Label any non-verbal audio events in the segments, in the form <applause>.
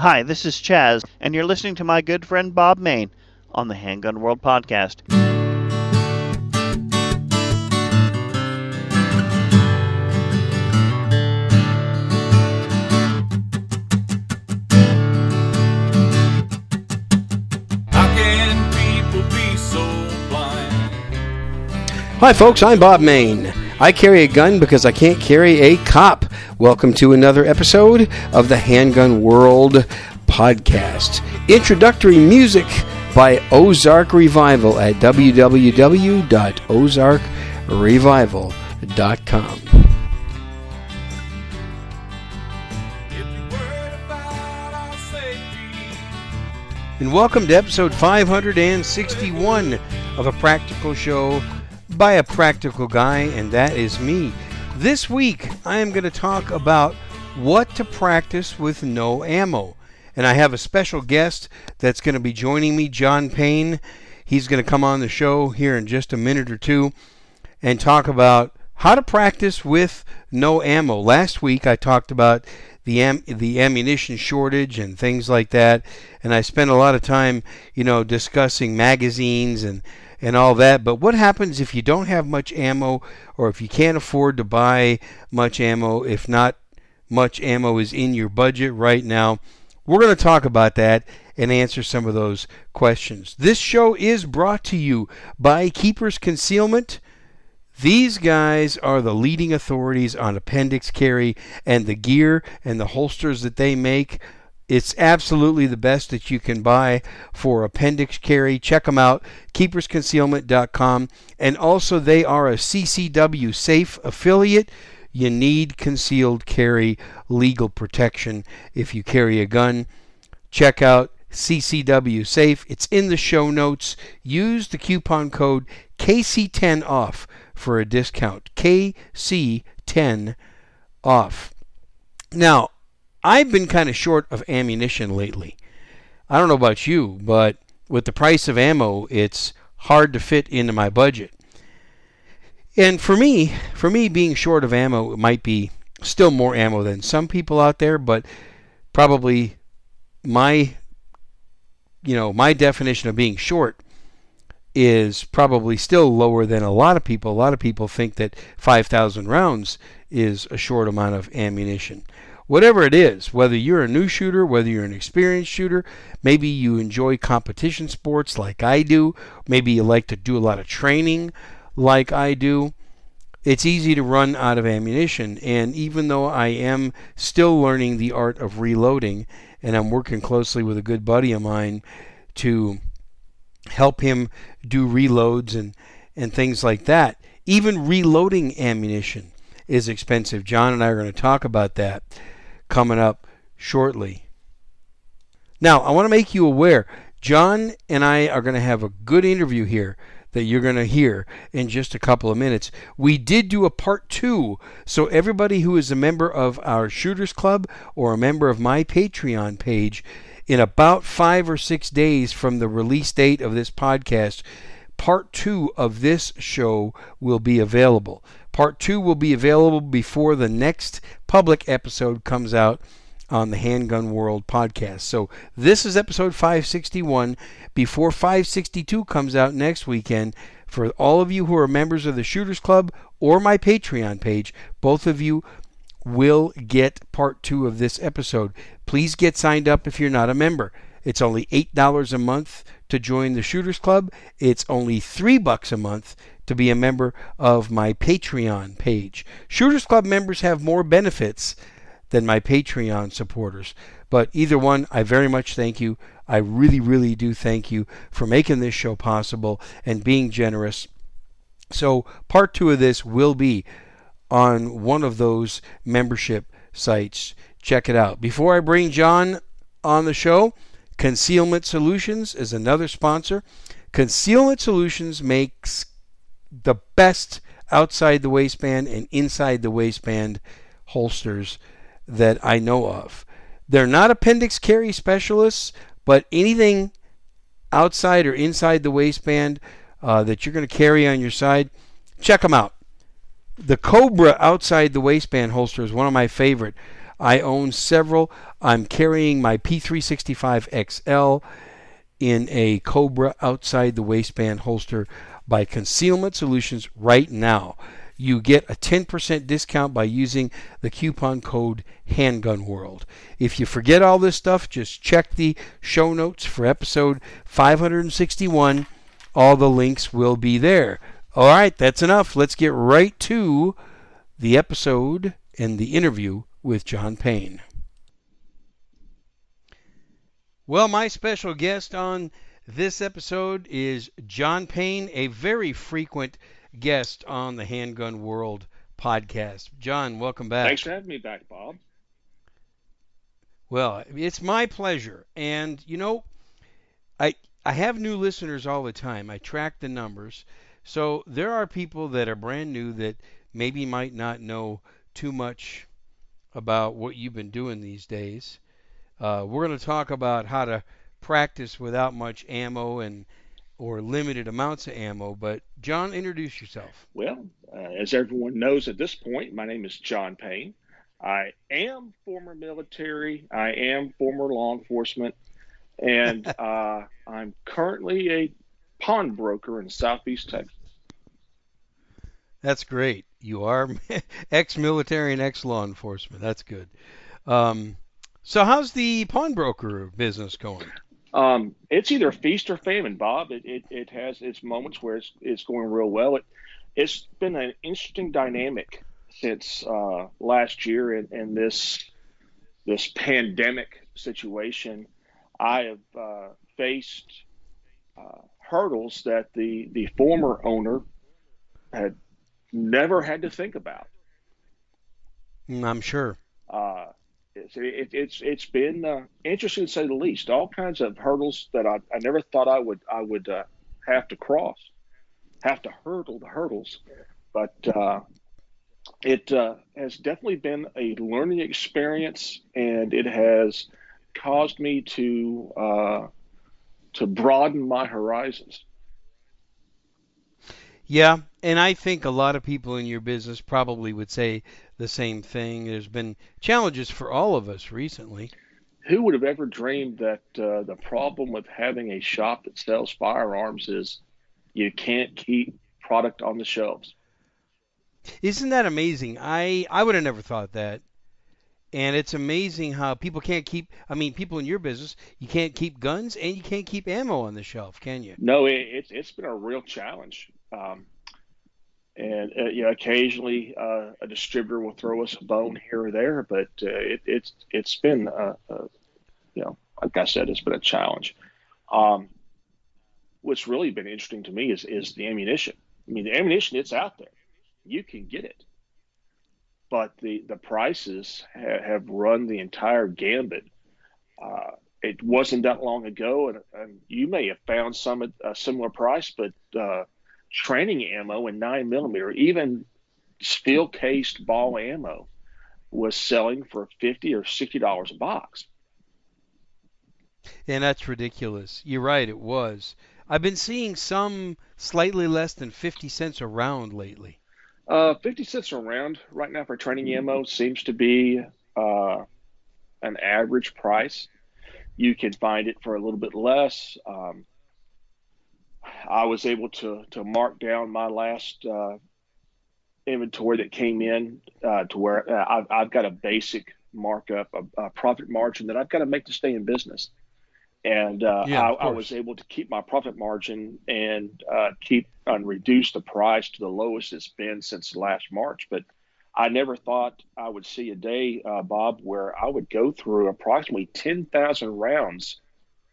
Hi, this is Chaz, and you're listening to my good friend Bob Main on the Handgun World Podcast. How can people be so blind? Hi, folks. I'm Bob Main. I carry a gun because I can't carry a cop. Welcome to another episode of the Handgun World podcast. Introductory music by Ozark Revival at www.ozarkrevival.com. And welcome to episode 561 of A Practical Show by a Practical Guy, and that is me. This week, I am going to talk about what to practice with no ammo. And I have a special guest that's going to be joining me, John Payne. He's going to come on the show here in just a minute or two and talk about how to practice with no ammo. Last week I talked about the am- the ammunition shortage and things like that, and I spent a lot of time, you know, discussing magazines and and all that. But what happens if you don't have much ammo, or if you can't afford to buy much ammo? If not much ammo is in your budget right now, we're going to talk about that and answer some of those questions. This show is brought to you by Keepers Concealment. These guys are the leading authorities on appendix carry and the gear and the holsters that they make. It's absolutely the best that you can buy for appendix carry. Check them out, keepersconcealment.com. And also, they are a CCW safe affiliate. You need concealed carry legal protection if you carry a gun. Check out CCW Safe. It's in the show notes. Use the coupon code KC10 off for a discount. KC10 off. Now, I've been kind of short of ammunition lately. I don't know about you, but with the price of ammo, it's hard to fit into my budget. And for me, for me being short of ammo, it might be still more ammo than some people out there, but probably my you know, my definition of being short is probably still lower than a lot of people. A lot of people think that 5,000 rounds is a short amount of ammunition. Whatever it is, whether you're a new shooter, whether you're an experienced shooter, maybe you enjoy competition sports like I do, maybe you like to do a lot of training like I do, it's easy to run out of ammunition. And even though I am still learning the art of reloading, and I'm working closely with a good buddy of mine to help him do reloads and, and things like that, even reloading ammunition is expensive. John and I are going to talk about that coming up shortly. Now, I want to make you aware John and I are going to have a good interview here that you're going to hear in just a couple of minutes. We did do a part two, so everybody who is a member of our Shooters Club or a member of my Patreon page, in about five or six days from the release date of this podcast, part two of this show will be available. Part two will be available before the next public episode comes out on the Handgun World podcast. So this is episode 561 before 562 comes out next weekend. For all of you who are members of the Shooters Club or my Patreon page, both of you will get part two of this episode. Please get signed up if you're not a member. It's only $8 a month to join the Shooters Club. It's only 3 bucks a month to be a member of my Patreon page. Shooters Club members have more benefits than my Patreon supporters. But either one, I very much thank you. I really, really do thank you for making this show possible and being generous. So, part two of this will be on one of those membership sites. Check it out. Before I bring John on the show, Concealment Solutions is another sponsor. Concealment Solutions makes the best outside the waistband and inside the waistband holsters that I know of. They're not appendix carry specialists, but anything outside or inside the waistband uh, that you're going to carry on your side, check them out. The Cobra outside the waistband holster is one of my favorite. I own several. I'm carrying my P365 XL in a Cobra outside the waistband holster by Concealment Solutions right now. You get a 10% discount by using the coupon code Handgun World. If you forget all this stuff, just check the show notes for episode 561. All the links will be there. All right, that's enough. Let's get right to the episode and the interview with John Payne. Well, my special guest on this episode is John Payne, a very frequent guest on the Handgun World podcast. John, welcome back. Thanks for having me back, Bob. Well, it's my pleasure. And you know, I I have new listeners all the time. I track the numbers. So there are people that are brand new that maybe might not know too much about what you've been doing these days. Uh, we're going to talk about how to practice without much ammo and or limited amounts of ammo. But John, introduce yourself. Well, uh, as everyone knows at this point, my name is John Payne. I am former military. I am former law enforcement, and <laughs> uh, I'm currently a pawnbroker in Southeast Texas. That's great. You are <laughs> ex-military and ex-law enforcement. That's good. Um, so, how's the pawnbroker business going? Um, it's either feast or famine, Bob. It, it, it has its moments where it's, it's going real well. It, it's been an interesting dynamic since uh, last year and, in this this pandemic situation. I have uh, faced uh, hurdles that the the former owner had never had to think about. Mm, I'm sure. Uh, it's, it, it's it's been uh, interesting to say the least. All kinds of hurdles that I, I never thought I would I would uh, have to cross, have to hurdle the hurdles, but uh, it uh, has definitely been a learning experience, and it has caused me to uh, to broaden my horizons. Yeah, and I think a lot of people in your business probably would say the same thing. There's been challenges for all of us recently. Who would have ever dreamed that uh, the problem with having a shop that sells firearms is you can't keep product on the shelves? Isn't that amazing? I I would have never thought that. And it's amazing how people can't keep. I mean, people in your business, you can't keep guns and you can't keep ammo on the shelf, can you? No, it, it's it's been a real challenge. Um, and uh, you know, occasionally uh, a distributor will throw us a bone here or there, but uh, it, it's it's been, uh, uh, you know, like I said, it's been a challenge. Um, what's really been interesting to me is is the ammunition. I mean, the ammunition it's out there, you can get it, but the the prices ha- have run the entire gambit. Uh, it wasn't that long ago, and, and you may have found some a similar price, but training ammo in nine millimeter, even steel cased ball ammo, was selling for fifty or sixty dollars a box. And that's ridiculous. You're right, it was. I've been seeing some slightly less than fifty cents a round lately. Uh, fifty cents a round right now for training ammo seems to be uh, an average price. You can find it for a little bit less. Um, I was able to to mark down my last uh, inventory that came in uh, to where uh, I've, I've, got a basic markup, a, a, profit margin that I've got to make to stay in business. And uh, yeah, I, I, was able to keep my profit margin and uh, keep and reduce the price to the lowest it's been since last March. But I never thought I would see a day, uh, Bob, where I would go through approximately 10,000 rounds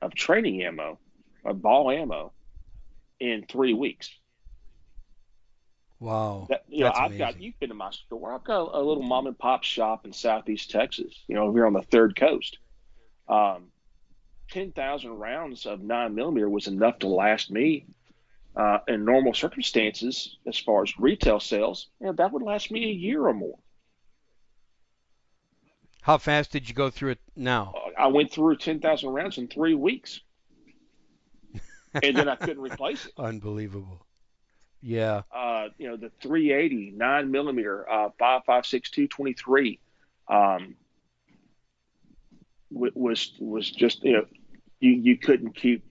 of training ammo, of ball ammo, in three weeks. Wow. That, you know, I've amazing. got you've been to my store. I've got a little mom and pop shop in southeast Texas, you know, here on the third coast. Um, ten thousand rounds of nine millimeter was enough to last me uh, in normal circumstances as far as retail sales. You know, that would last me a year or more. How fast did you go through it now? I went through ten thousand rounds in three weeks and then I couldn't replace it. <laughs> Unbelievable. Yeah. Uh, you know, the 380, 9 millimeter, uh, 5.56, 223. Um, was was just you know you you couldn't keep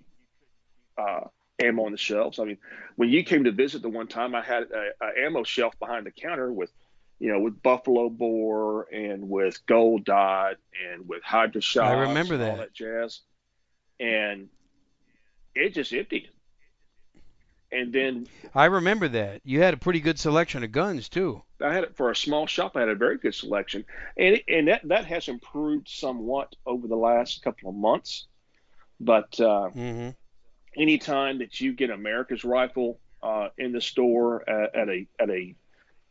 uh, ammo on the shelves. I mean, when you came to visit the one time, I had a, a ammo shelf behind the counter with you know with buffalo bore and with gold dot and with hydro shots. I remember and all that. that jazz, and it just emptied. And then I remember that. You had a pretty good selection of guns too. I had it for a small shop. I had a very good selection, and it, and that that has improved somewhat over the last couple of months. But uh, hmm anytime that you get America's rifle uh, in the store at, at a at a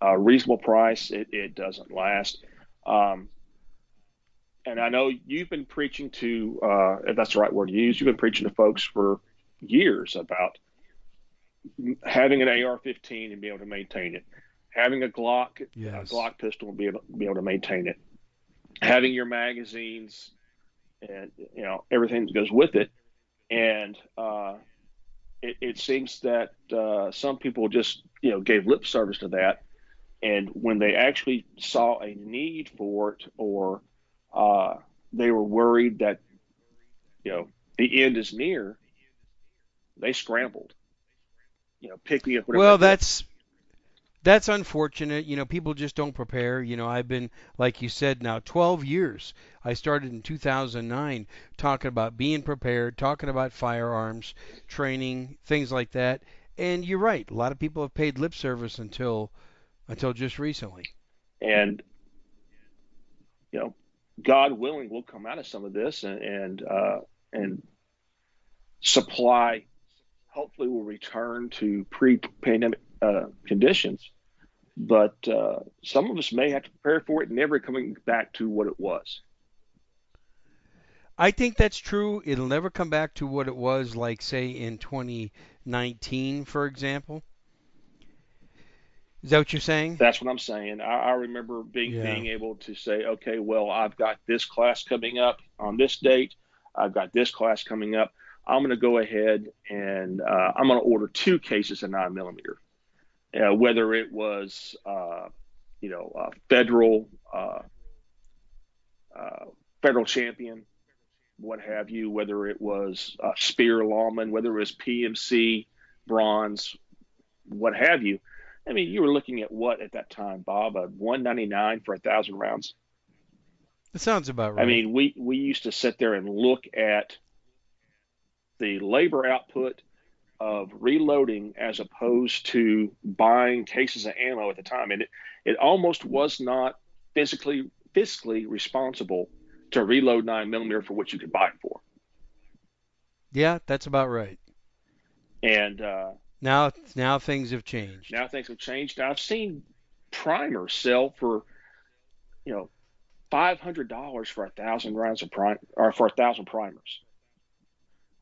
uh, reasonable price, it, it doesn't last. Um, and I know you've been preaching to, uh, if that's the right word to use, you've been preaching to folks for years about having an AR-15 and be able to maintain it, having a Glock, Yes. a Glock pistol and be able, be able to maintain it, having your magazines and you know everything that goes with it, and uh, it, it seems that uh, some people just you know gave lip service to that, and when they actually saw a need for it or uh, they were worried that you know the end is near, they scrambled. You know, picking up whatever. Well, that's that's unfortunate. You know, people just don't prepare. You know, I've been, like you said, now 12 years. I started in 2009 talking about being prepared, talking about firearms, training, things like that. And you're right. A lot of people have paid lip service until until just recently. and you know, God willing, we'll come out of some of this, and and uh, and supply hopefully will return to pre-pandemic uh, conditions. But uh, some of us may have to prepare for it, never coming back to what it was. I think that's true. It'll never come back to what it was like, say, in 2019, for example. Is that what you're saying? That's what I'm saying. I, I remember being Yeah. being able to say, okay, well, I've got this class coming up on this date. I've got this class coming up. I'm going to go ahead and uh, I'm going to order two cases of nine millimeter. Uh, whether it was, uh, you know, uh, federal, uh, uh, federal champion, what have you, whether it was uh, Speer Lawman, whether it was PMC bronze, what have you. I mean, you were looking at what at that time, Bob? A 199 for a thousand rounds. That sounds about right. I mean, we we used to sit there and look at the labor output of reloading as opposed to buying cases of ammo at the time, and it it almost was not physically fiscally responsible to reload nine millimeter for what you could buy it for. yeah, that's about right. And uh, Now, now things have changed. Now things have changed. Now I've seen primers sell for, you know, five hundred dollars for a thousand rounds of prime or for a thousand primers.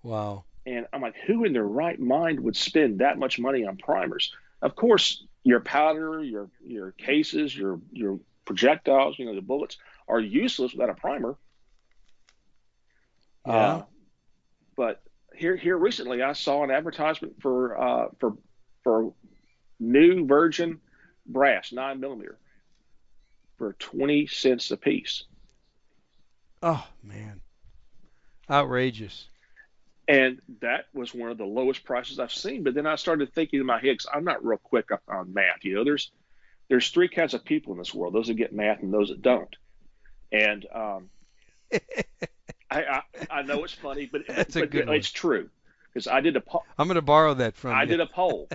Wow. And I'm like, who in their right mind would spend that much money on primers? Of course, your powder, your your cases, your your projectiles, you know, the bullets are useless without a primer. Yeah. Uh, but here here recently, I saw an advertisement for uh, for for new virgin brass nine millimeter for twenty cents a piece. Oh man, outrageous. And that was one of the lowest prices I've seen. But then I started thinking in my head, 'cause I'm not real quick on- math. You know, there's there's three kinds of people in this world: those that get math and those that don't. And um, <laughs> I, I I know it's funny, but, That's a but it's true because I did a poll. I'm going to borrow that from I you. did a poll,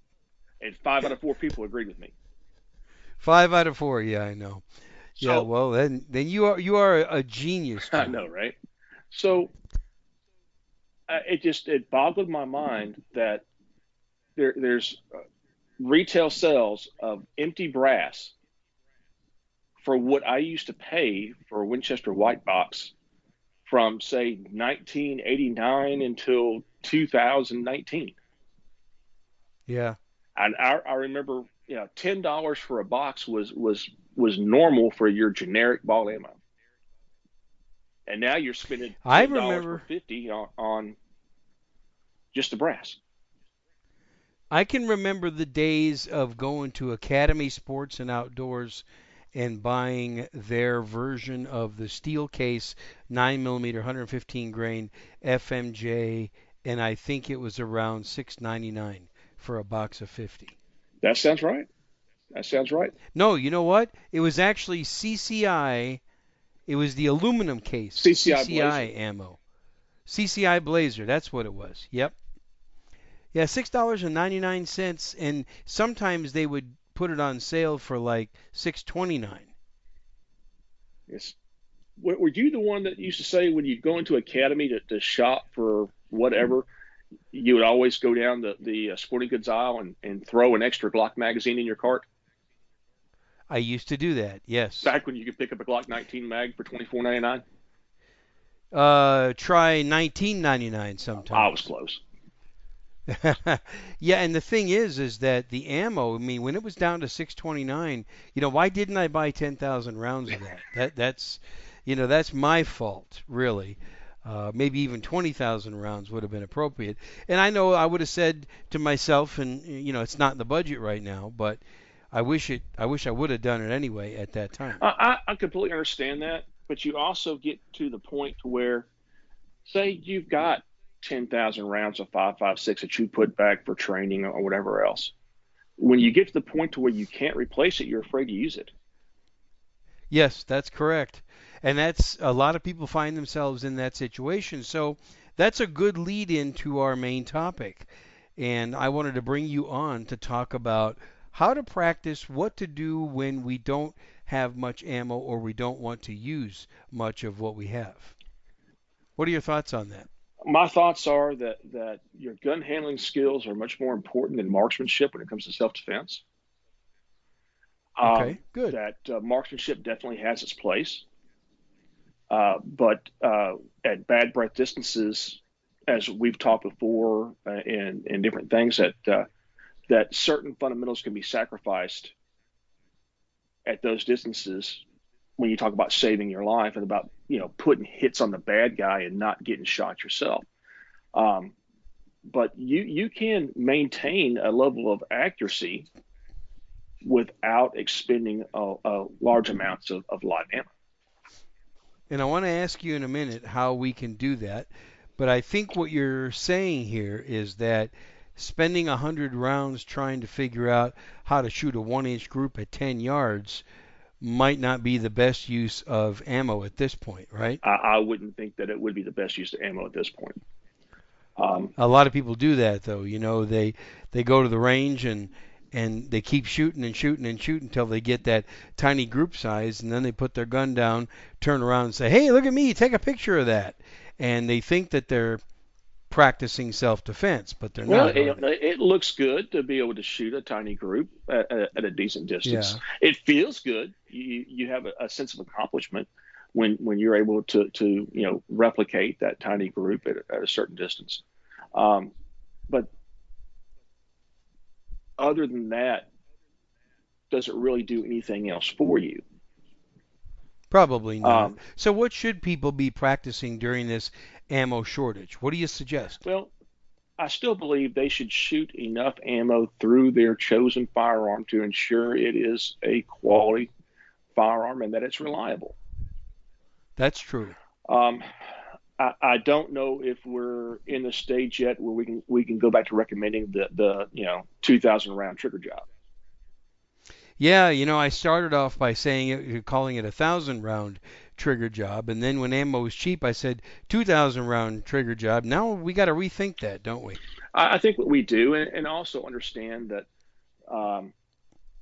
<laughs> and five out of four people agreed with me. Five out of four. Yeah, I know. yeah. Well, then then you are you are a genius. <laughs> I know, right? So it just it boggled my mind that there there's uh, retail sales of empty brass for what I used to pay for a Winchester White Box from say 1989 until 2019. Yeah. And I, I remember, you know, ten dollars for a box was was was normal for your generic ball ammo. And now you're spending I $10 remember- for fifty on, on just the brass. I can remember the days of going to Academy Sports and Outdoors and buying their version of the steel case 9 millimeter 115 grain FMJ and I think it was around 6.99 for a box of 50. That sounds right. That sounds right. No, you know what? It was actually CCI. It was the aluminum case. CCI, CCI ammo. CCI Blazer. That's what it was. Yep. Yeah, six dollars and ninety nine cents, and sometimes they would put it on sale for like six twenty nine. Yes. Were were you the one that used to say when you'd go into academy to, to shop for whatever, you would always go down the, the uh, sporting goods aisle and, and throw an extra Glock magazine in your cart? I used to do that. Yes. Back when you could pick up a Glock 19 mag for twenty four ninety nine. Uh, try nineteen ninety nine sometime. I was close. <laughs> yeah, and the thing is, is that the ammo. I mean, when it was down to 629, you know, why didn't I buy 10,000 rounds of that? That that's, you know, that's my fault, really. Uh, maybe even 20,000 rounds would have been appropriate. And I know I would have said to myself, and you know, it's not in the budget right now, but I wish it. I wish I would have done it anyway at that time. I, I completely understand that, but you also get to the point to where, say, you've got 10,000 rounds of 5.56 that you put back for training or whatever else. When you get to the point to where you can't replace it, you're afraid to use it. Yes, that's correct. And that's a lot of people find themselves in that situation. So that's a good lead into our main topic. And I wanted to bring you on to talk about how to practice what to do when we don't have much ammo or we don't want to use much of what we have. What are your thoughts on that? My thoughts are that, that your gun handling skills are much more important than marksmanship when it comes to self defense. Okay, good. That uh, marksmanship definitely has its place. Uh, but uh, at bad breath distances, as we've talked before uh, in, in different things, that uh, that certain fundamentals can be sacrificed at those distances when you talk about saving your life and about you know putting hits on the bad guy and not getting shot yourself. Um, but you you can maintain a level of accuracy without expending a, a large amounts of, of live ammo. And I want to ask you in a minute how we can do that. But I think what you're saying here is that spending a 100 rounds trying to figure out how to shoot a one inch group at 10 yards might not be the best use of ammo at this point, right? I, I wouldn't think that it would be the best use of ammo at this point. Um, a lot of people do that though. You know, they they go to the range and and they keep shooting and shooting and shooting until they get that tiny group size, and then they put their gun down, turn around and say, "Hey, look at me! Take a picture of that." And they think that they're practicing self-defense, but they're well, not. It, it, looks good to be able to shoot a tiny group at, at, at a decent distance. Yeah. It feels good. You you have a, a, sense of accomplishment when when you're able to to you know replicate that tiny group at, at a certain distance. Um, but other than that, does it really do anything else for you? Probably not. Um, so, what should people be practicing during this ammo shortage? What do you suggest? Well, I still believe they should shoot enough ammo through their chosen firearm to ensure it is a quality firearm and that it's reliable. That's true. Um, I, I don't know if we're in the stage yet where we can we can go back to recommending the the you know 2,000 round trigger job. Yeah, you know, I started off by saying it, calling it a thousand round trigger job, and then when ammo was cheap, I said two thousand round trigger job. Now we got to rethink that, don't we? I, think what we do, and, also understand that um,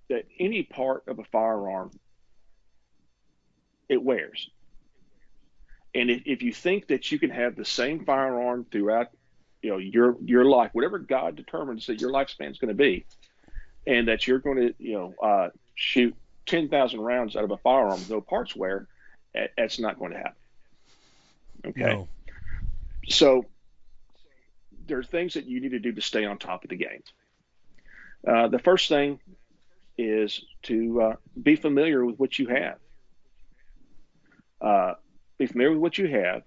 that any part of a firearm it wears. And if, if you think that you can have the same firearm throughout, you know, your your life, whatever God determines that your lifespan is going to be, and that you're going to, you know, uh, shoot ten thousand rounds out of a firearm with no parts wear, that's not going to happen. Okay. No. So there are things that you need to do to stay on top of the game. Uh, the first thing is to uh, be familiar with what you have. Uh, be familiar with what you have.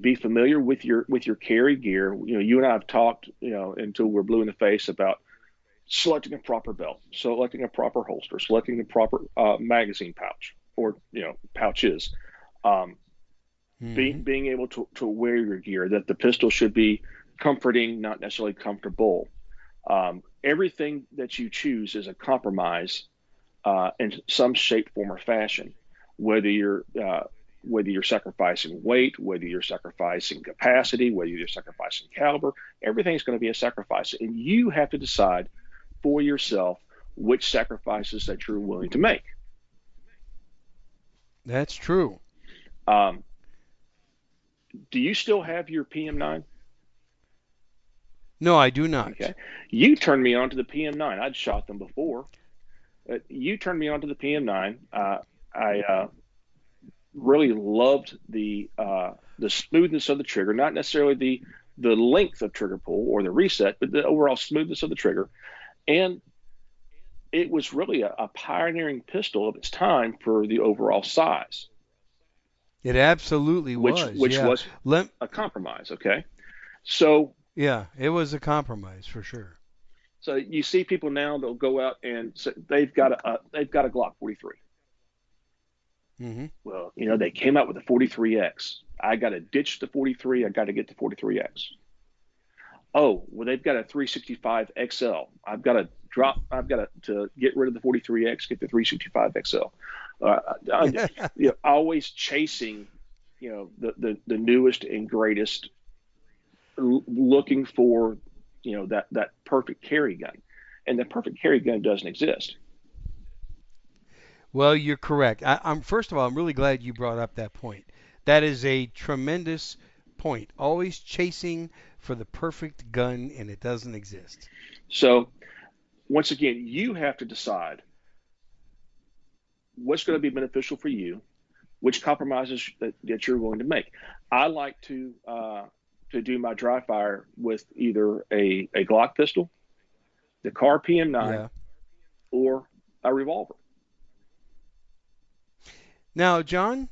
Be familiar with your with your carry gear. You know, you and I have talked, you know, until we're blue in the face about selecting a proper belt, selecting a proper holster, selecting a proper uh, magazine pouch or you know pouches, um, Mhm. being being able to, to wear your gear. That the pistol should be comforting, not necessarily comfortable. Um, everything that you choose is a compromise uh, in some shape, form, or fashion. Whether you're uh, whether you're sacrificing weight, whether you're sacrificing capacity, whether you're sacrificing caliber, everything's going to be a sacrifice, and you have to decide for yourself which sacrifices that you're willing to make. That's true. Um, do you still have your PM9? No, I do not. Okay. You turned me on to the PM9. I'd shot them before. But you turned me on to the PM9. Uh, I uh, really loved the uh, the smoothness of the trigger, not necessarily the the length of trigger pull or the reset, but the overall smoothness of the trigger. And it was really a, a pioneering pistol of its time for the overall size, It absolutely which was. which yeah. was a compromise. Okay, so yeah, it was a compromise for sure. So you see people now they'll go out and say they've got a, they've got a Glock 43. Mm-hmm. Well, you know they came out with a 43x. I got to ditch the 43. I got to get the 43x. Oh, well they've got a 365 XL. I've got to drop. I've got to, to get rid of the 43x, get the 365 XL. Uh, you know, always chasing, you know, the the, the newest and greatest, l- looking for, you know, that that perfect carry gun, and the perfect carry gun doesn't exist. Well, you're correct. I, I'm first of all, I'm really glad you brought up that point. That is a tremendous point. Always chasing for the perfect gun, and it doesn't exist. So, once again, you have to decide what's going to be beneficial for you, which compromises that, that you're willing to make. I like to uh, to do my dry fire with either a, a Glock pistol, the Kahr PM9, Yeah. or a revolver. Now, John,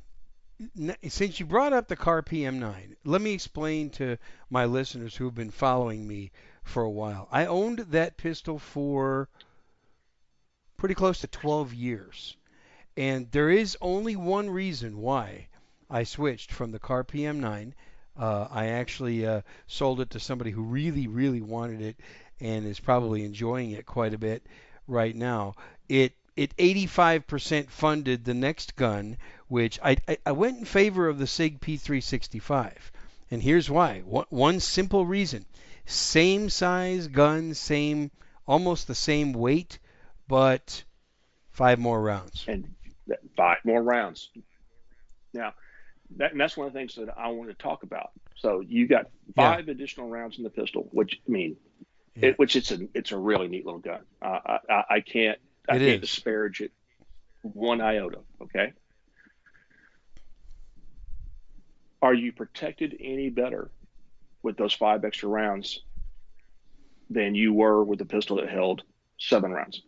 since you brought up the Kahr PM9, let me explain to my listeners who have been following me for a while. I owned that pistol for pretty close to 12 years. And there is only one reason why I switched from the Kahr PM9. Uh, I actually uh, sold it to somebody who really, really wanted it and is probably enjoying it quite a bit right now. It it 85% funded the next gun, which I, I, I went in favor of the SIG P365. And here's why. One, one simple reason. Same size gun, same almost the same weight, but five more rounds. and five more rounds. Now, that, and that's one of the things that I want to talk about. So you got five additional rounds in the pistol, which I mean, Yeah. it, which it's a it's a really neat little gun. Uh, I, I, I can't I It can't is. disparage it one iota. Okay. Are you protected any better with those five extra rounds than you were with the pistol that held seven rounds?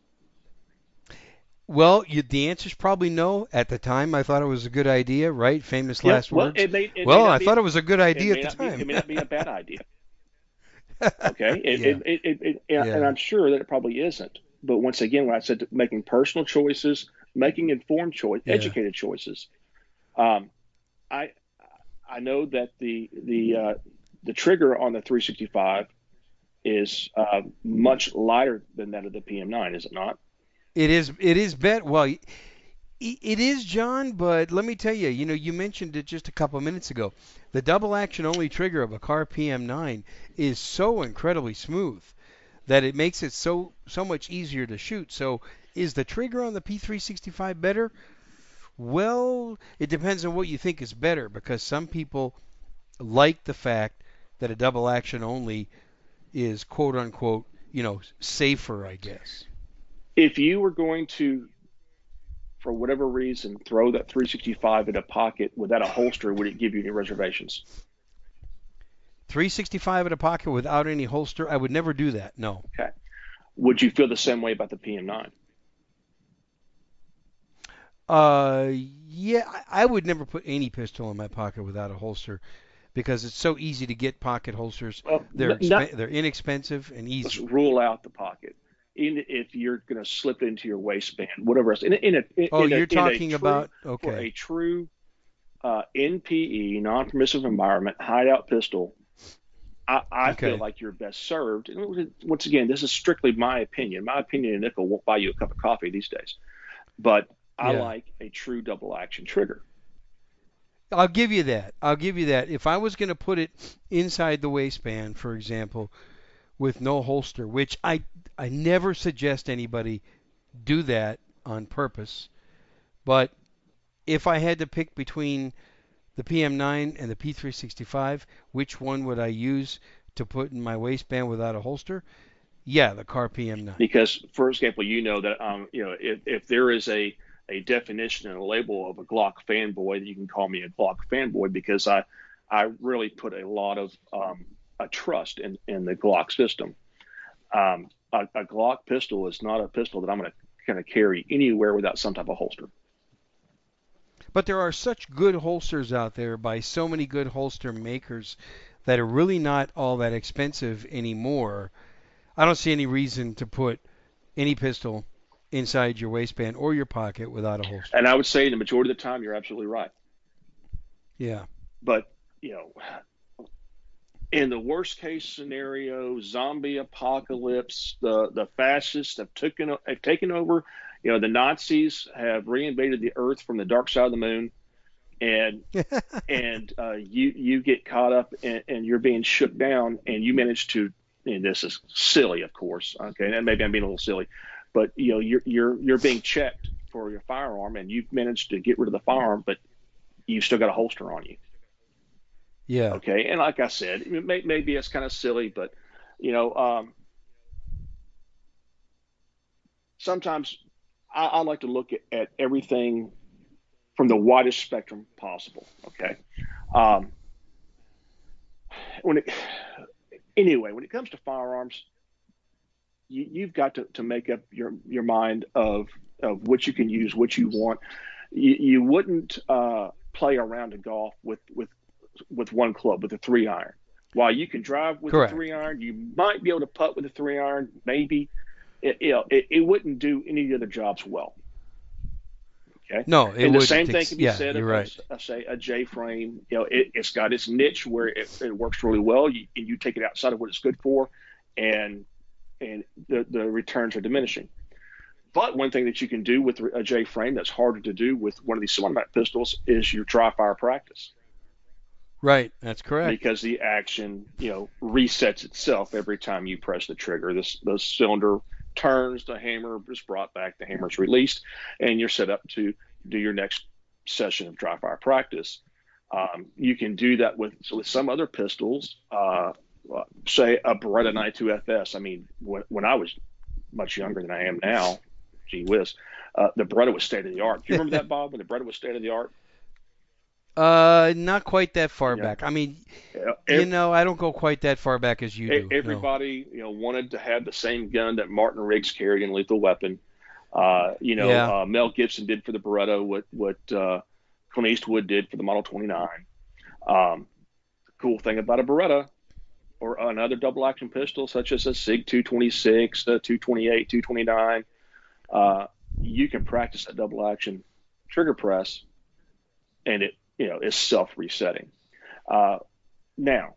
Well, you, the answer is probably no. At the time, I thought it was a good idea, right? Famous last well, words. It may, it well, I be- thought it was a good idea at the time. Be, it may not be a bad idea. <laughs> Okay, it, Yeah. it, it, it, it- and, Yeah. and I'm sure that it probably isn't. But once again, when I said making personal choices, making informed choice, Yeah. educated choices, um, I I know that the the uh, the trigger on the 365 is uh, much lighter than that of the PM9, is it not? It is. It is bet. Well, it is, John. But let me tell you. You know, you mentioned it just a couple minutes ago. The double action only trigger of a Kahr PM9 is so incredibly smooth that it makes it so so much easier to shoot. So, is the trigger on the P365 better? Well, it depends on what you think is better because some people like the fact that a double action only is quote unquote, you know, safer, I guess. If you were going to, for whatever reason, throw that 365 in a pocket without a holster, would it give you any reservations? 365 in a pocket without any holster, I would never do that. No. Okay. Would you feel the same way about the PM9? Uh, yeah, I- would never put any pistol in my pocket without a holster because it's so easy to get pocket holsters. Well, They're not- expen- they're inexpensive and let's easy. rule out the pocket. In, if you're going to slip it into your waistband, whatever else. In, in a, in Oh, a- you're in a talking true- about for okay. a true uh, NPE, non-permissive environment hideout pistol. I, I Okay. feel like you're best served. And once again, this is strictly my opinion. My opinion, nickel won't buy you a cup of coffee these days, but I Yeah. like a true double action trigger. I'll give you that. I'll give you that. If I was going to put it inside the waistband, for example, with no holster, which I I never suggest anybody do that on purpose, but if I had to pick between the PM9 and the P365, which one would I use to put in my waistband without a holster? Yeah, the Kahr PM9. because for example you know that um you know if, if there is a a definition and a label of a glock fanboy you can call me a glock fanboy because i i really put a lot of um a trust in in the glock system um a, a glock pistol is not a pistol that i'm going to kind of carry anywhere without some type of holster But there are such good holsters out there by so many good holster makers that are really not all that expensive anymore. I don't see any reason to put any pistol inside your waistband or your pocket without a holster. and i would say the majority of the time you're absolutely right Yeah. but you know in the worst case scenario zombie apocalypse the the fascists have taken have taken over. You know the nazis have reinvaded the earth from the dark side of the moon. And <laughs> and uh, you you get caught up and, and you're being shook down and you manage to and this is silly of course okay? And maybe i'm being a little silly but you know you're you're you're being checked for your firearm and you've managed to get rid of the firearm but you've still got a holster on you Yeah. Okay, and like I said, may, maybe it's kind of silly, but you know, um, sometimes I, I like to look at, at everything from the widest spectrum possible. Okay, um, when it anyway, when it comes to firearms, you, you've got to, to make up your your mind of of what you can use, what you want. You, you wouldn't uh, play around a golf with with with one club with a three iron. While you can drive with Correct. a three iron, you might be able to putt with a three iron, maybe. It, you know, it, it wouldn't do any of the other jobs well. Okay. No, it and the same thing can be yeah, said of, right. a, say a J frame. You know, it, it's got its niche where it, it works really well. You, and you take it outside of what it's good for, and and the the returns are diminishing. But one thing that you can do with a J frame that's harder to do with one of these semi-automatic pistols is your dry fire practice Right. That's correct. because the action, you know, resets itself every time you press the trigger. This the cylinder turns, the hammer is brought back, the hammer is released, and you're set up to do your next session of dry fire practice. Um, you can do that with with some other pistols, uh, say a Beretta 92 FS. I mean, when, when I was much younger than I am now, gee whiz, uh, the Beretta was state of the art. Do you remember that, Bob? When the Beretta was state of the art? Uh, not quite that far Yeah. back. I mean, you know, I don't go quite that far back as you do. no. Everybody, you know, wanted to have the same gun that Martin Riggs carried in Lethal Weapon. Uh, you know, Yeah. uh, Mel Gibson did for the Beretta what what uh, Clint Eastwood did for the Model 29. Um, the cool thing about a Beretta or another double action pistol, such as a Sig 226, a 228, 229, uh, you can practice a double action trigger press, and it you know is self resetting. Uh, now,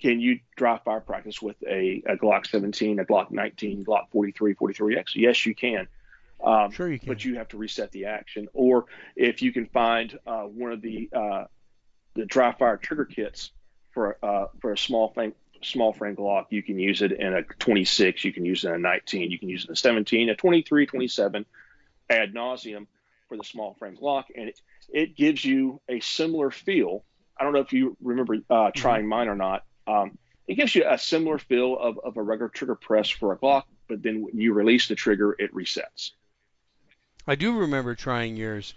can you dry fire practice with a, a Glock 17, a Glock 19, Glock 43, 43X? Yes, you can. Um, Sure you can. But you have to reset the action. Or if you can find uh, one of the uh, the dry fire trigger kits for uh, for a small frame small frame Glock, you can use it in a 26, you can use it in a 19, you can use it in a 17, a 23, 27, ad nauseum for the small frame Glock, and it, it gives you a similar feel. I don't know if you remember uh, trying mine or not. Um, it gives you a similar feel of, of a regular trigger press for a Glock, but then when you release the trigger, it resets. I do remember trying yours.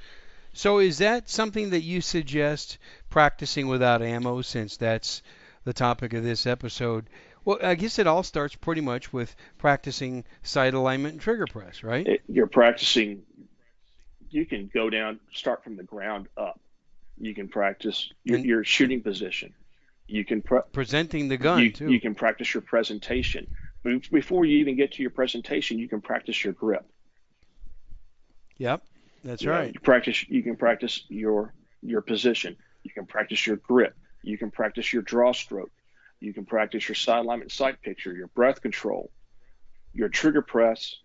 So is that something that you suggest practicing without ammo since that's the topic of this episode? Well, I guess it all starts pretty much with practicing sight alignment and trigger press, right? It, you're practicing. You can go down, start from the ground up. You can practice your, your shooting position. You can pre- Presenting the gun you, too. you can practice your presentation. before you even get to your presentation, you can practice your grip. Yep, that's You know, right. You practice. You can practice your your position. You can practice your grip. You can practice your draw stroke. You can practice your side alignment sight picture, your breath control, your trigger press,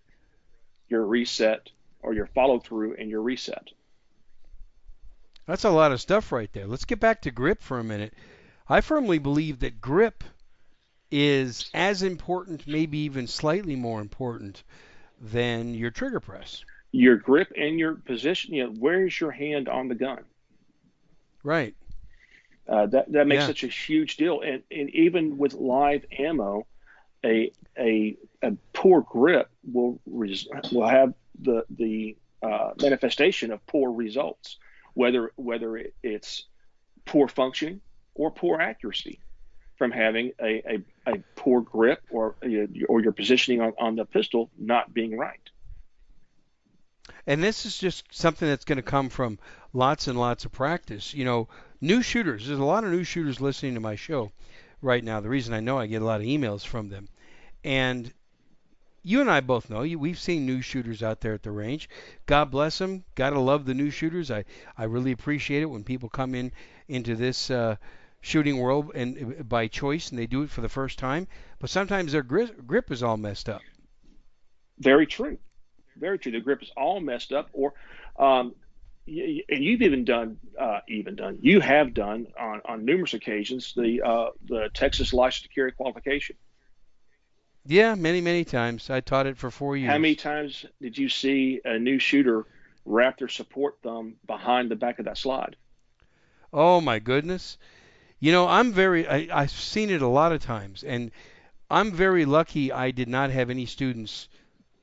your reset, or your follow through and your reset. That's a lot of stuff right there. Let's get back to grip for a minute. I firmly believe that grip is as important, maybe even slightly more important than your trigger press. Your grip and your position. You know, where is your hand on the gun? Right. Uh, that that makes Yeah. such a huge deal, and and even with live ammo, a a, a poor grip will res- will have the the uh, manifestation of poor results, whether whether it, it's poor functioning or poor accuracy from having a, a, a poor grip or or your positioning on, on the pistol not being right. And this is just something that's going to come from lots and lots of practice. You know, new shooters, there's a lot of new shooters listening to my show right now. The reason I know I get a lot of emails from them. And you and I both know you we've seen new shooters out there at the range. God bless them. Got to love the new shooters. I I really appreciate it when people come in into this uh, shooting world and uh, by choice and they do it for the first time. But sometimes their grip, grip is all messed up. Very true. Very true. The grip is all messed up, or um, and you've even done, uh, even done, you have done on, on numerous occasions the uh, the Texas license to carry qualification. Yeah, many many times. I taught it for four years. How many times did you see a new shooter wrap their support thumb behind the back of that slide? Oh my goodness. You know, I'm very I, I've seen it a lot of times and I'm very lucky I did not have any students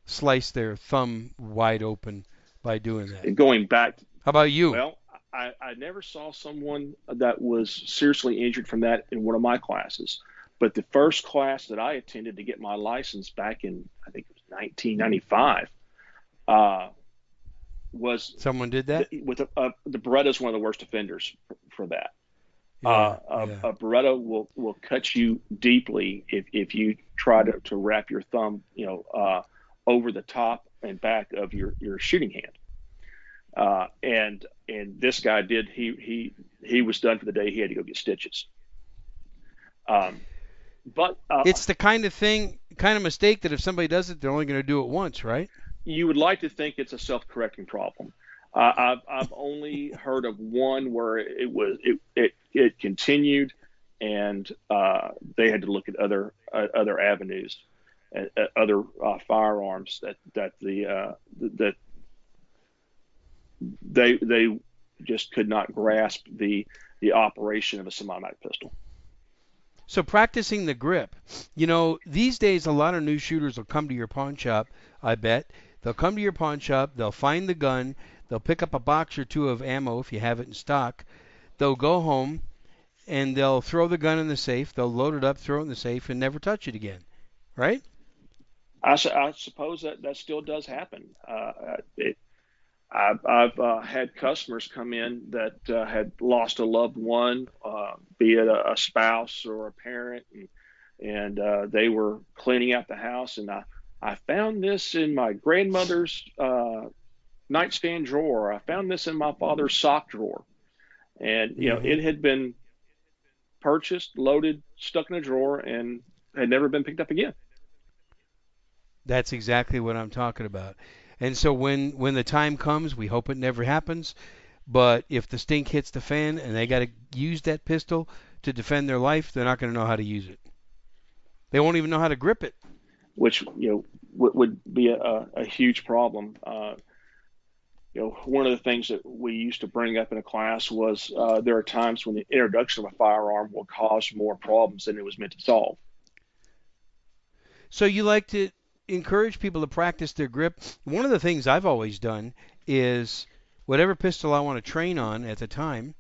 slice their thumb wide open by doing that. Going back, How about you? well, I, I never saw someone that was seriously injured from that in one of my classes. But the first class that I attended to get my license back in, I think it was 1995, uh, was Someone did that? with a, uh, the Beretta is one of the worst offenders for, for that. Yeah, uh, a, yeah. a Beretta will, will cut you deeply if, if you try to, to wrap your thumb, you know, uh, over the top and back of your, your shooting hand. Uh, and and this guy did he he he was done for the day. He had to go get stitches. Um, but uh, It's the kind of thing, kind of mistake that if somebody does it, they're only going to do it once, right? you would like to think it's a self-correcting problem. Uh, I've I've only heard of one where it was it it, it continued, and uh, they had to look at other uh, other avenues, uh, uh, other uh, firearms that that the uh, that they they just could not grasp the the operation of a semi-automatic pistol. So practicing the grip. You know, these days a lot of new shooters will come to your pawn shop, I bet. They'll come to your pawn shop, they'll find the gun, they'll pick up a box or two of ammo if you have it in stock. They'll go home and they'll throw the gun in the safe, they'll load it up, throw it in the safe and never touch it again. Right? I, I suppose that that still does happen. Uh, it, I've, I've uh, had customers come in that uh, had lost a loved one, uh, be it a, a spouse or a parent, and, and uh, they were cleaning out the house, and I, I found this in my grandmother's uh, nightstand drawer. I found this in my father's sock drawer, and you know it had been purchased, loaded, stuck in a drawer, and had never been picked up again. That's exactly what I'm talking about. And so when when the time comes, we hope it never happens, but if the stink hits the fan and they got to use that pistol to defend their life, they're not going to know how to use it. They won't even know how to grip it. which you know would, would be a, a huge problem. Uh, you know, one of the things that we used to bring up in a class was uh, there are times when the introduction of a firearm will cause more problems than it was meant to solve. So you like to encourage people to practice their grip. One of the things I've always done is whatever pistol I want to train on at the time,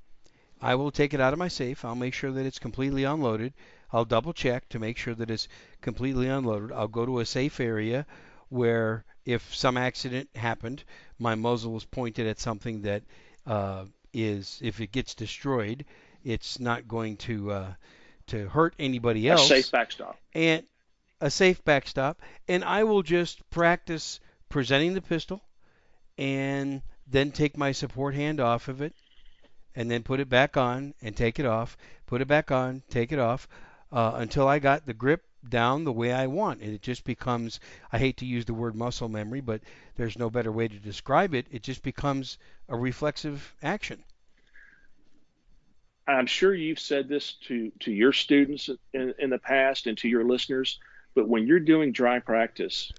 I will take it out of my safe. I'll make sure that it's completely unloaded. I'll double check to make sure that it's completely unloaded. I'll go to a safe area where if some accident happened, my muzzle was pointed at something that uh, is, if it gets destroyed, it's not going to uh, to hurt anybody A else safe backstop. and a safe backstop, and I will just practice presenting the pistol and then take my support hand off of it and then put it back on and take it off, put it back on, take it off uh, until I got the grip down the way I want. And it just becomes, I hate to use the word muscle memory, but there's no better way to describe it. It just becomes a reflexive action. I'm sure you've said this to, to your students in, in the past and to your listeners, but when you're doing dry practice,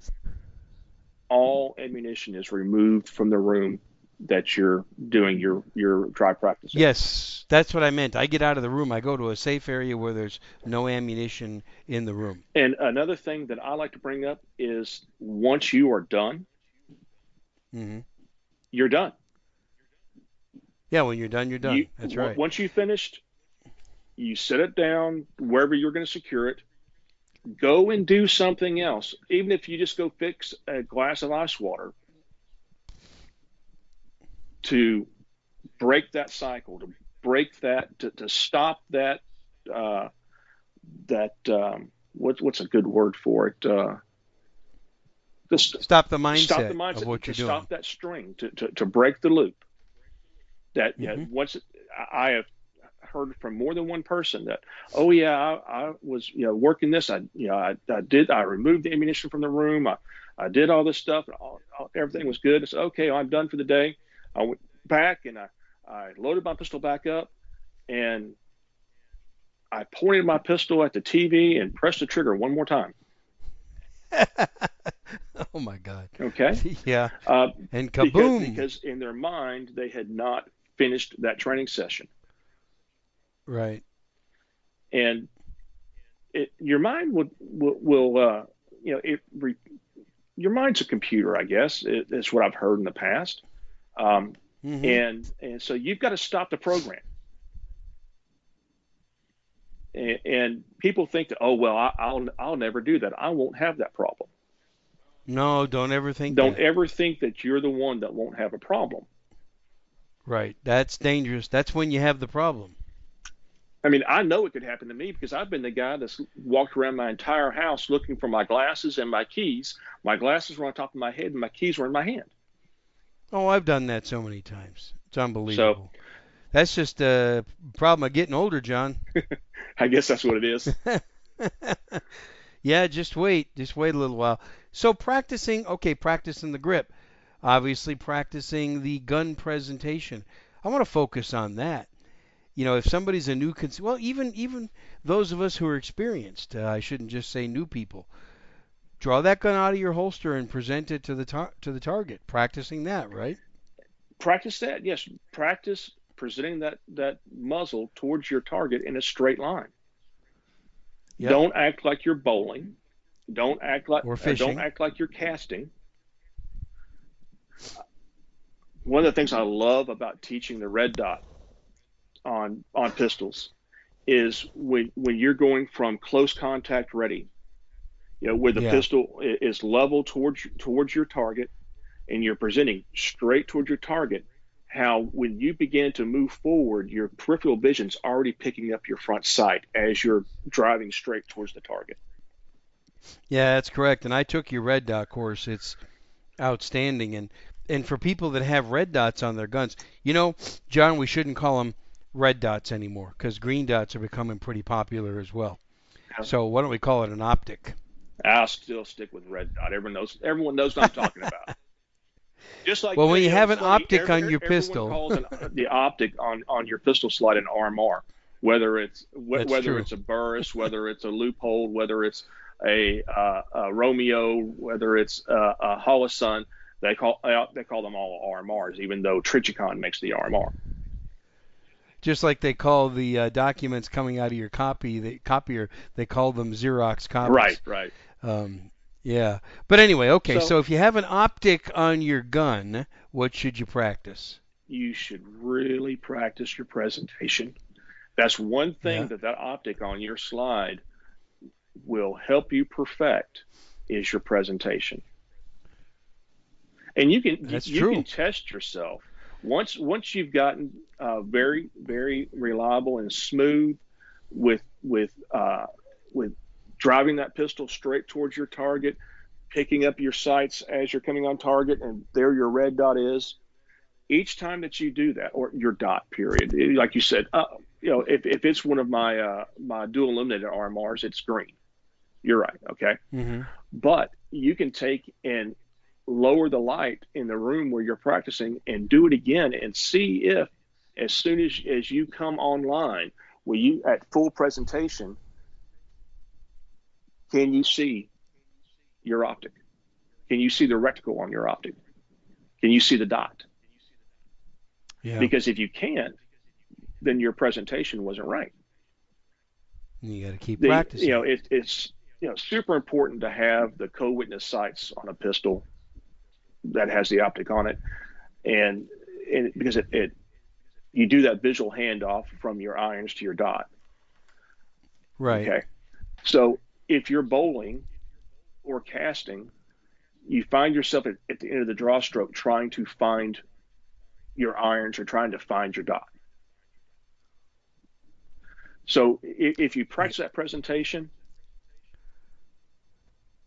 all ammunition is removed from the room that you're doing your your dry practice. In. Yes, that's what I meant. I get out of the room. I go to a safe area where there's no ammunition in the room. And another thing that I like to bring up is once you are done, mm-hmm. you're done. Yeah, when you're done, you're done. You, that's right. Once you finished, you set it down wherever you're going to secure it. Go and do something else. Even if you just go fix a glass of ice water to break that cycle, to break that, to, to stop that, uh, that, um, what, what's a good word for it? Uh, just stop the mindset, stop the mindset of what you're doing. Stop that string to, to, to break the loop. That yeah, Mhm. once I have heard from more than one person that oh yeah I, I was you know working this I you know I, I did I removed the ammunition from the room I, I did all this stuff and all, all, everything was good. I said okay I'm done for the day. I went back and I, I loaded my pistol back up and I pointed my pistol at the TV and pressed the trigger one more time. <laughs> oh my God. Okay. <laughs> yeah. Uh, And because, kaboom. because in their mind they had not finished that training session right. and it, your mind would will, will uh, you know it re, your mind's a computer i guess it, it's what i've heard in the past um, Mhm. and and so you've got to stop the program and, and people think that oh well I, i'll i'll never do that i won't have that problem No, don't ever think don't that. ever think that you're the one that won't have a problem Right. That's dangerous. That's when you have the problem. I mean, I know it could happen to me because I've been the guy that's walked around my entire house looking for my glasses and my keys. My glasses were on top of my head and my keys were in my hand. Oh, I've done that so many times. It's unbelievable. So, that's just a problem of getting older, John. <laughs> I guess that's what it is. <laughs> yeah, just wait. Just wait a little while. So practicing, okay, practicing the grip. Obviously practicing the gun presentation. I want to focus on that. You know, if somebody's a new cons- well, even even those of us who are experienced, uh, I shouldn't just say new people. Draw that gun out of your holster and present it to the tar- to the target. Practicing that, right? Practice that. Yes, practice presenting that that muzzle towards your target in a straight line. Yep. Don't act like you're bowling. Don't act like Or uh, fishing. don't act like you're casting. One of the things I love about teaching the red dot on on pistols is when when you're going from close contact ready, you know, where the Yeah. pistol is level towards towards your target, and you're presenting straight towards your target. How when you begin to move forward, your peripheral vision's already picking up your front sight as you're driving straight towards the target. Yeah, that's correct. And I took your red dot course. It's outstanding. And and for people that have red dots on their guns, you know, John, we shouldn't call them red dots anymore because green dots are becoming pretty popular as well. Yeah. So why don't we call it an optic? I'll still stick with red dot. Everyone knows. Everyone knows what I'm talking about. <laughs> Just like Well, when you have an funny, optic every- on your pistol- calls an, <laughs> the optic on on your pistol slide an RMR, whether it's wh- whether true. it's a Burris, <laughs> whether it's a Leupold, whether it's a, uh, a Romeo, whether it's uh, a Holosun. They call uh, they call them all RMRs, even though Trijicon makes the RMR. Just like they call the uh, documents coming out of your copy, the copier, they call them Xerox copies. Right, right. Um, yeah. But anyway, okay. So- so if you have an optic on your gun, what should you practice? you should really practice your presentation. That's one thing Yeah. that that optic on your slide will help you perfect is your presentation. And you can That's you, true. can test yourself once once you've gotten uh, very very reliable and smooth with with uh, with driving that pistol straight towards your target, picking up your sights as you're coming on target, and there your red dot is. Each time that you do that, or your dot period, like you said, uh, you know, if, if it's one of my uh, my dual illuminated RMRs, it's green. You're right. Okay. Mm-hmm. But you can take and lower the light in the room where you're practicing and do it again and see if as soon as, as you come online, will you at full presentation, can you see your optic? Can you see the reticle on your optic? Can you see the dot? Yeah. Because if you can't, then your presentation wasn't right. you got to keep The- practicing. You know, it, it's you know super important to have the co-witness sights on a pistol that has the optic on it, and, and because it, it you do that visual handoff from your irons to your dot. right. Okay. So if you're bowling or casting, you find yourself at, at the end of the draw stroke trying to find your irons or trying to find your dot. So if, if you practice that presentation,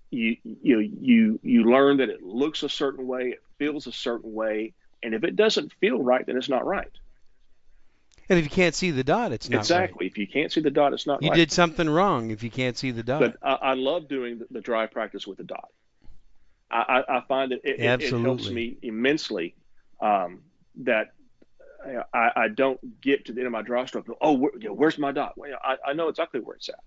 you you you you learn that it looks a certain way, it feels a certain way, and if it doesn't feel right, then it's not right. And if you can't see the dot, it's not right. exactly. If you can't see the dot, it's not You right. did something wrong if you can't see the dot. but I, I love doing the, the dry practice with the dot. I, I, find that it, it, it helps me immensely. Um, that I, I don't get to the end of my draw stroke. Oh, where, you know, where's my dot? Well, I, I know exactly where it's at,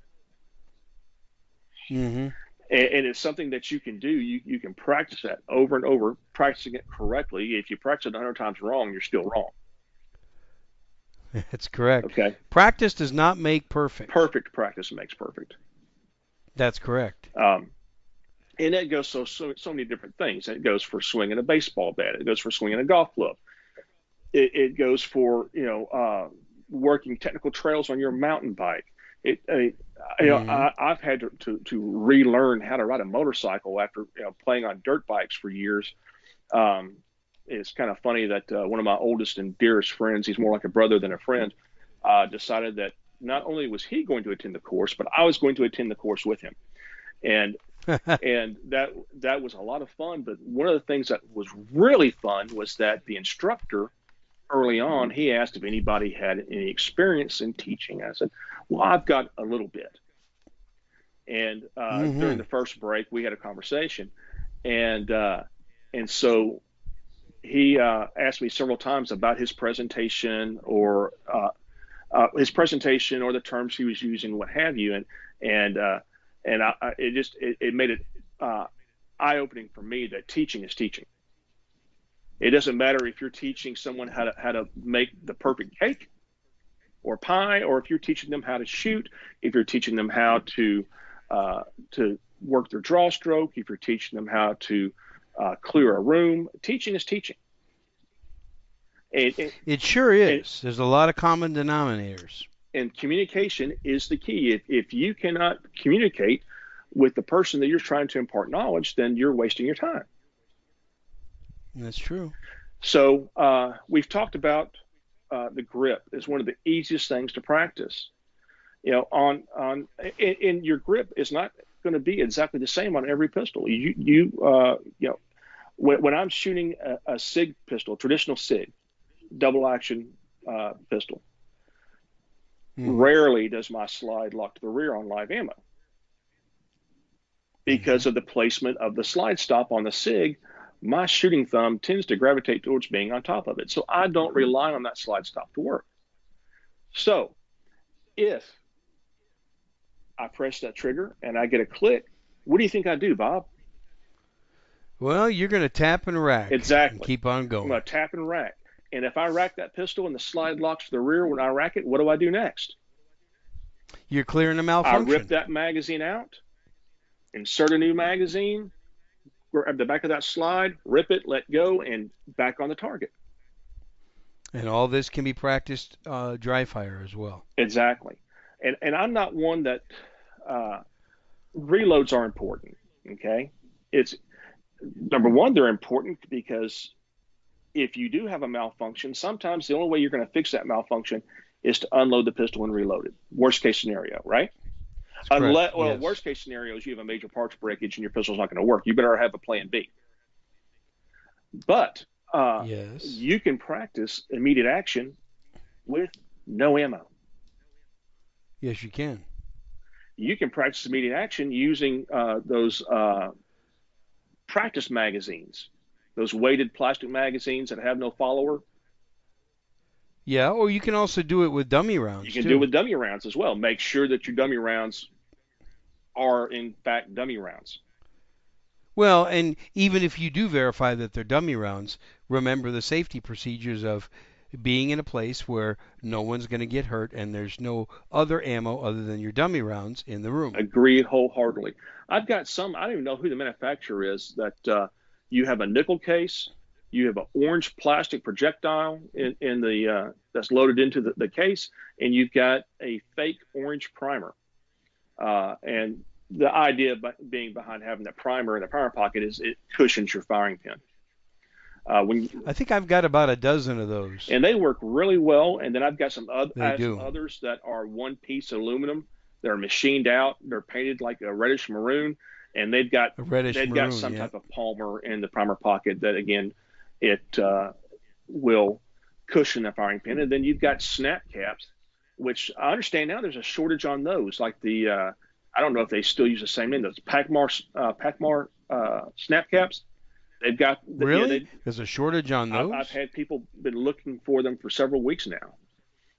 mm-hmm. And, and it's something that you can do. You you can practice that over and over, practicing it correctly. If you practice it a hundred times wrong, you're still wrong. That's correct. Okay, Practice does not make perfect. perfect practice makes perfect. That's correct. Um, and that goes so, so so many different things. It goes for swinging a baseball bat. It goes for swinging a golf club. It, it goes for you know uh, working technical trails on your mountain bike. It, uh, you know, Mhm. I, I've had to, to to relearn how to ride a motorcycle after you know, playing on dirt bikes for years. Um, it's kind of funny that uh, one of my oldest and dearest friends, he's more like a brother than a friend, uh, decided that not only was he going to attend the course, but I was going to attend the course with him. And <laughs> and that that was a lot of fun. But one of the things that was really fun was that the instructor early on he asked if anybody had any experience in teaching. I said, "Well, I've got a little bit." And uh, Mhm. during the first break, we had a conversation, and uh, and so he uh, asked me several times about his presentation or uh, uh, his presentation or the terms he was using, what have you, and and uh, and I, I, it just it, it made it uh, eye opening for me that teaching is teaching. It doesn't matter if you're teaching someone how to how to make the perfect cake or pie, or if you're teaching them how to shoot, if you're teaching them how to uh, to work their draw stroke, if you're teaching them how to uh, clear a room, teaching is teaching. And, and, It sure is. There's a lot of common denominators. and communication is the key. If, if you cannot communicate with the person that you're trying to impart knowledge, then you're wasting your time. That's true. So uh, we've talked about uh, the grip is one of the easiest things to practice. You know, on on and, and your grip is not going to be exactly the same on every pistol. You you uh, you know, when, when I'm shooting a, a Sig pistol, traditional Sig, double action uh, pistol, Mhm. rarely does my slide lock to the rear on live ammo because of the placement of the slide stop on the SIG. My shooting thumb tends to gravitate towards being on top of it, so I don't mm-hmm. rely on that slide stop to work. So, if I press that trigger and I get a click, what do you think I do, Bob? Well, you're going to tap and rack. Exactly. And keep on going. I'm going. to tap and rack. And if I rack that pistol and the slide locks to the rear when I rack it, what do I do next? You're clearing a I malfunction. I rip that magazine out, insert a new magazine, grab the back of that slide, rip it, let go, and back on the target. And all this can be practiced uh, dry fire as well. Exactly. And and I'm not one that uh, reloads are important. Okay, it's number one they're important because if you do have a malfunction, sometimes the only way you're going to fix that malfunction is to unload the pistol and reload it. Worst case scenario, right? Unless, well, yes. worst case scenario is you have a major parts breakage and your pistol's not going to work. You better have a plan B. But uh, Yes. you can practice immediate action with no ammo. Yes, you can. You can practice immediate action using uh, those uh, practice magazines, those weighted plastic magazines that have no follower. Yeah, or you can also do it with dummy rounds. You can too. do it with dummy rounds as well. Make sure that your dummy rounds are in fact dummy rounds. Well, and even if you do verify that they're dummy rounds, remember the safety procedures of being in a place where no one's going to get hurt and there's no other ammo other than your dummy rounds in the room. Agreed wholeheartedly. I've got some. I don't even know who the manufacturer is. That uh, you have a nickel case, you have an orange plastic projectile in, in the uh, that's loaded into the, the case, and you've got a fake orange primer. Uh, and the idea be- being behind having that primer in the primer pocket is it cushions your firing pin. Uh, when I think I've got about a dozen of those. and they work really well. And then I've got some, oth- They I have some others that are one piece aluminum. They're machined out. They're painted like a reddish maroon, and they've got they've maroon. got some yeah. type of palmer in the primer pocket that again it uh, will cushion the firing pin. And then you've got snap caps, which I understand now there's a shortage on those. Like the uh, I don't know if they still use the same name. Those Pachmayr uh, Pachmayr uh, snap caps. They've got yeah, Really? they- There's a shortage on I've, those? I've had people been looking for them for several weeks now.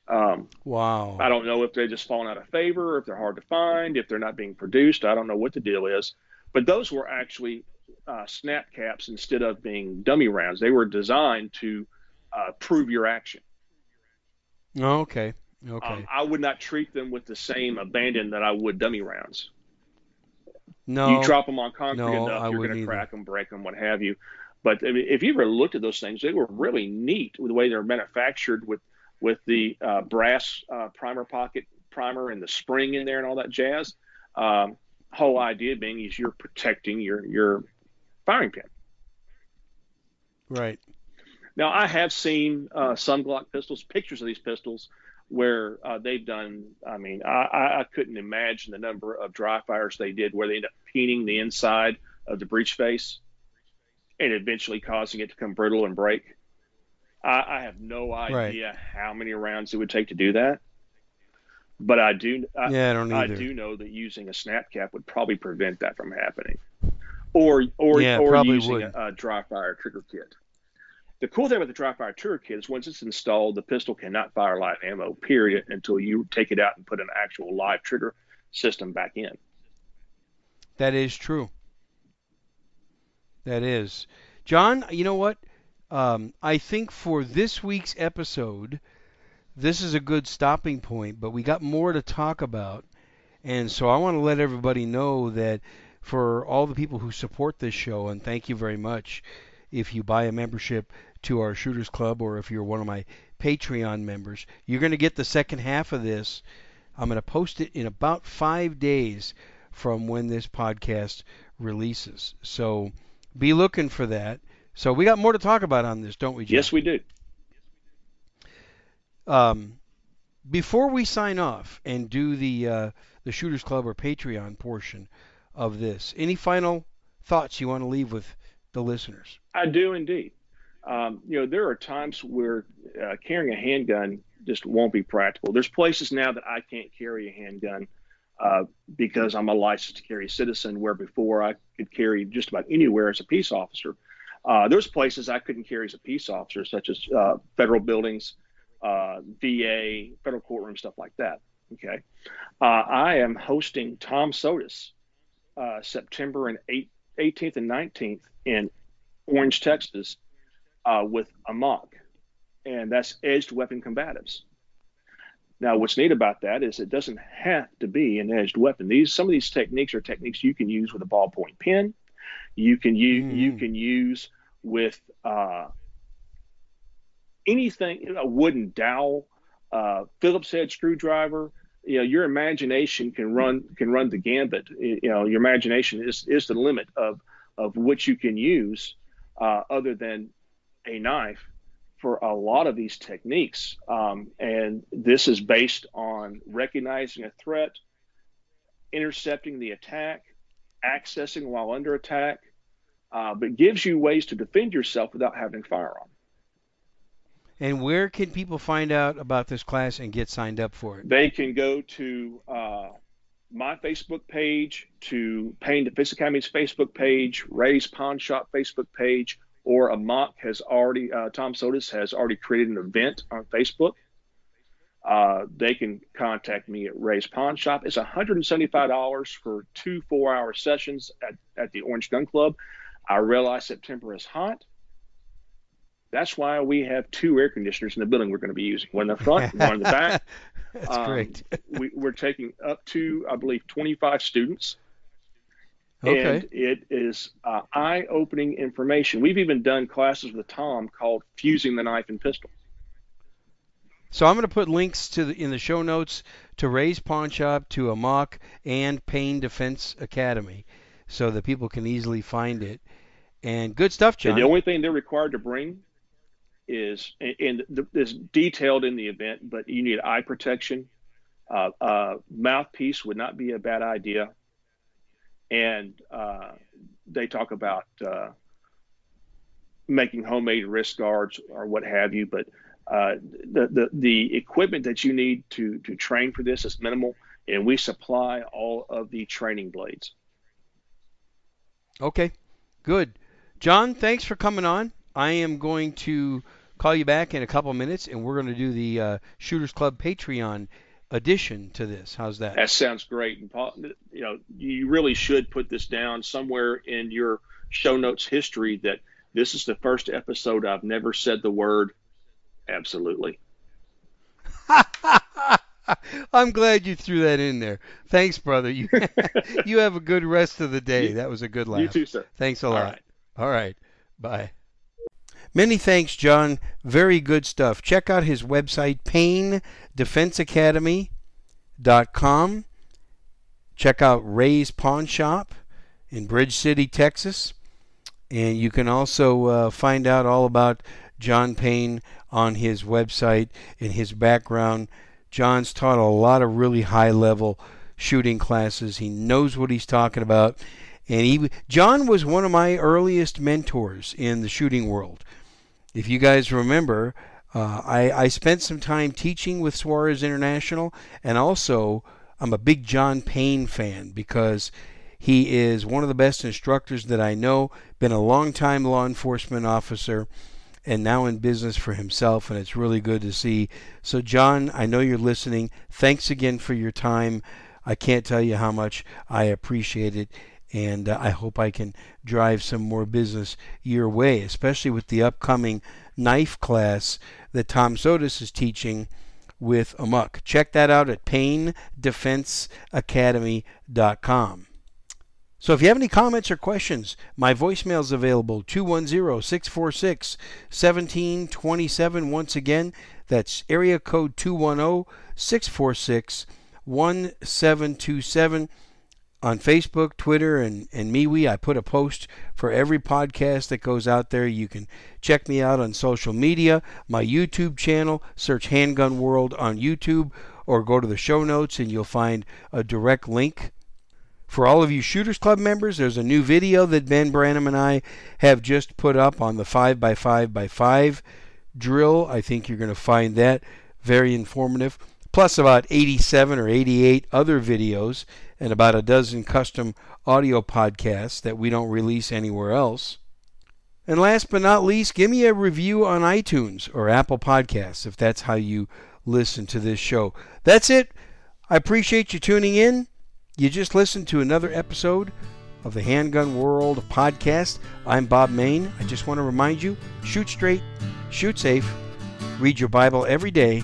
Um, wow. I don't know if they're just falling out of favor, if they're hard to find, if they're not being produced. I don't know what the deal is. But those were actually uh, snap caps instead of being dummy rounds. They were designed to uh, prove your action. Oh, okay. Okay. Um, I would not treat them with the same abandon that I would dummy rounds. no. you drop them on concrete no, enough, I you're going to crack them, break them, what have you. But I mean, if you ever looked at those things, they were really neat with the way they're manufactured with with the uh, brass uh, primer pocket primer and the spring in there and all that jazz. Um, whole idea being is you're protecting your your firing pin. Right. Now, I have seen uh, some Glock pistols, pictures of these pistols, where uh, they've done. I mean, I, I, couldn't imagine the number of dry fires they did where they end up peening the inside of the breech face and eventually causing it to come brittle and break. I, I have no idea how many rounds it would take to do that, but I do. I, yeah, I don't either. I do know that using a snap cap would probably prevent that from happening, or or Yeah, or using would. a, a dry fire trigger kit. The cool thing about the dry fire trigger kit is once it's installed, the pistol cannot fire live ammo. Period until you take it out and put an actual live trigger system back in. That is true. That is. John, you know what? Um, I think for this week's episode, this is a good stopping point, but we got more to talk about. And so I want to let everybody know that for all the people who support this show, and thank you very much if you buy a membership to our Shooters Club or if you're one of my Patreon members, you're going to get the second half of this. I'm going to post it in about five days from when this podcast releases. So be looking for that. So we got more to talk about on this, don't we, Jeff? Yes, we do. Um, before we sign off and do the uh, the Shooters Club or Patreon portion of this, any final thoughts you want to leave with the listeners? I do indeed. Um, you know, there are times where uh, carrying a handgun just won't be practical. There's places now that I can't carry a handgun uh, because I'm a licensed carry citizen, where before I could carry just about anywhere as a peace officer. Uh, there's places I couldn't carry as a peace officer, such as uh, federal buildings, uh, VA, federal courtroom, stuff like that. Okay. Uh, I am hosting Tom Sotis uh, September and 8, 18th and 19th in Orange, Texas, uh, with Amok, and that's edged weapon combatives. Now, what's neat about that is it doesn't have to be an edged weapon. These some of these techniques are techniques you can use with a ballpoint pen. You can use you Mhm. can use with uh, anything a wooden dowel, uh, Phillips head screwdriver. You know, your imagination can run can run the gambit. You know, your imagination is is the limit of of what you can use uh, other than a knife for a lot of these techniques. Um, and this is based on recognizing a threat, intercepting the attack, accessing while under attack, uh, but gives you ways to defend yourself without having a firearm. And where can people find out about this class and get signed up for it? They can go to uh, my Facebook page, to Payne Defense Academy's Facebook page, Ray's Pawn Shop Facebook page, or Amok has already, uh, Tom Sotis has already created an event on Facebook. Uh, they can contact me at Ray's Pawn Shop. It's $175 for two four hour sessions at, at the Orange Gun Club. I realize September is hot. That's why we have two air conditioners in the building we're going to be using one in the front, <laughs> one in the back. That's Um, great. we, we're taking up to, I believe, 25 students. Okay. And it is uh, eye opening information. We've even done classes with Tom called Fusing the Knife and Pistol. So I'm going to put links to the, in the show notes to Ray's Pawn Shop, to Amok, and Payne Defense Academy, so that people can easily find it. And good stuff, And John. the only thing they're required to bring is, and th- this detailed in the event, but you need eye protection. Uh, uh, mouthpiece would not be a bad idea. And uh, they talk about uh, making homemade wrist guards or what have you, but uh, the, the the equipment that you need to to train for this is minimal, and we supply all of the training blades. Okay, good. John, thanks for coming on. I am going to call you back in a couple minutes, and we're going to do the uh, Shooters Club Patreon addition to this. How's that? That sounds great. And Paul, you know, you really should put this down somewhere in your show notes history that this is the first episode I've never said the word absolutely. <laughs> I'm glad you threw that in there. Thanks, brother. You <laughs> you have a good rest of the day. You- That was a good laugh. You too, sir. Thanks a All lot. right. All right. Bye. Many thanks, John. Very good stuff. Check out his website, PayneDefenseAcademy.com. Check out Ray's Pawn Shop in Bridge City, Texas. And you can also uh, find out all about John Payne on his website and his background. John's taught a lot of really high level shooting classes. He knows what he's talking about. And he John was one of my earliest mentors in the shooting world. If you guys remember, uh, I, I spent some time teaching with Suarez International, and also I'm a big John Payne fan because he is one of the best instructors that I know. Been a long time law enforcement officer, and now in business for himself, and it's really good to see. So, John, I know you're listening. Thanks again for your time. I can't tell you how much I appreciate it, and uh, I hope I can drive some more business your way, especially with the upcoming knife class that Tom Sotis is teaching with Amok. Check that out at PayneDefenseAcademy.com. So if you have any comments or questions, my voicemail is available 210-646-1727. Once again, that's area code 210-646-1727 on Facebook, Twitter, and, and MeWe. I put a post for every podcast that goes out there. You can check me out on social media, my YouTube channel, search Handgun World on YouTube, or go to the show notes and you'll find a direct link. For all of you Shooters Club members, there's a new video that Ben Branam and I have just put up on the 5x5x5 drill. I think you're going to find that very informative. Plus, about 87 or 88 other videos and about a dozen custom audio podcasts that we don't release anywhere else. And last but not least, give me a review on iTunes or Apple Podcasts if that's how you listen to this show. That's it. I appreciate you tuning in. You just listened to another episode of the Handgun World podcast. I'm Bob Mayne. I just want to remind you shoot straight, shoot safe, read your Bible every day,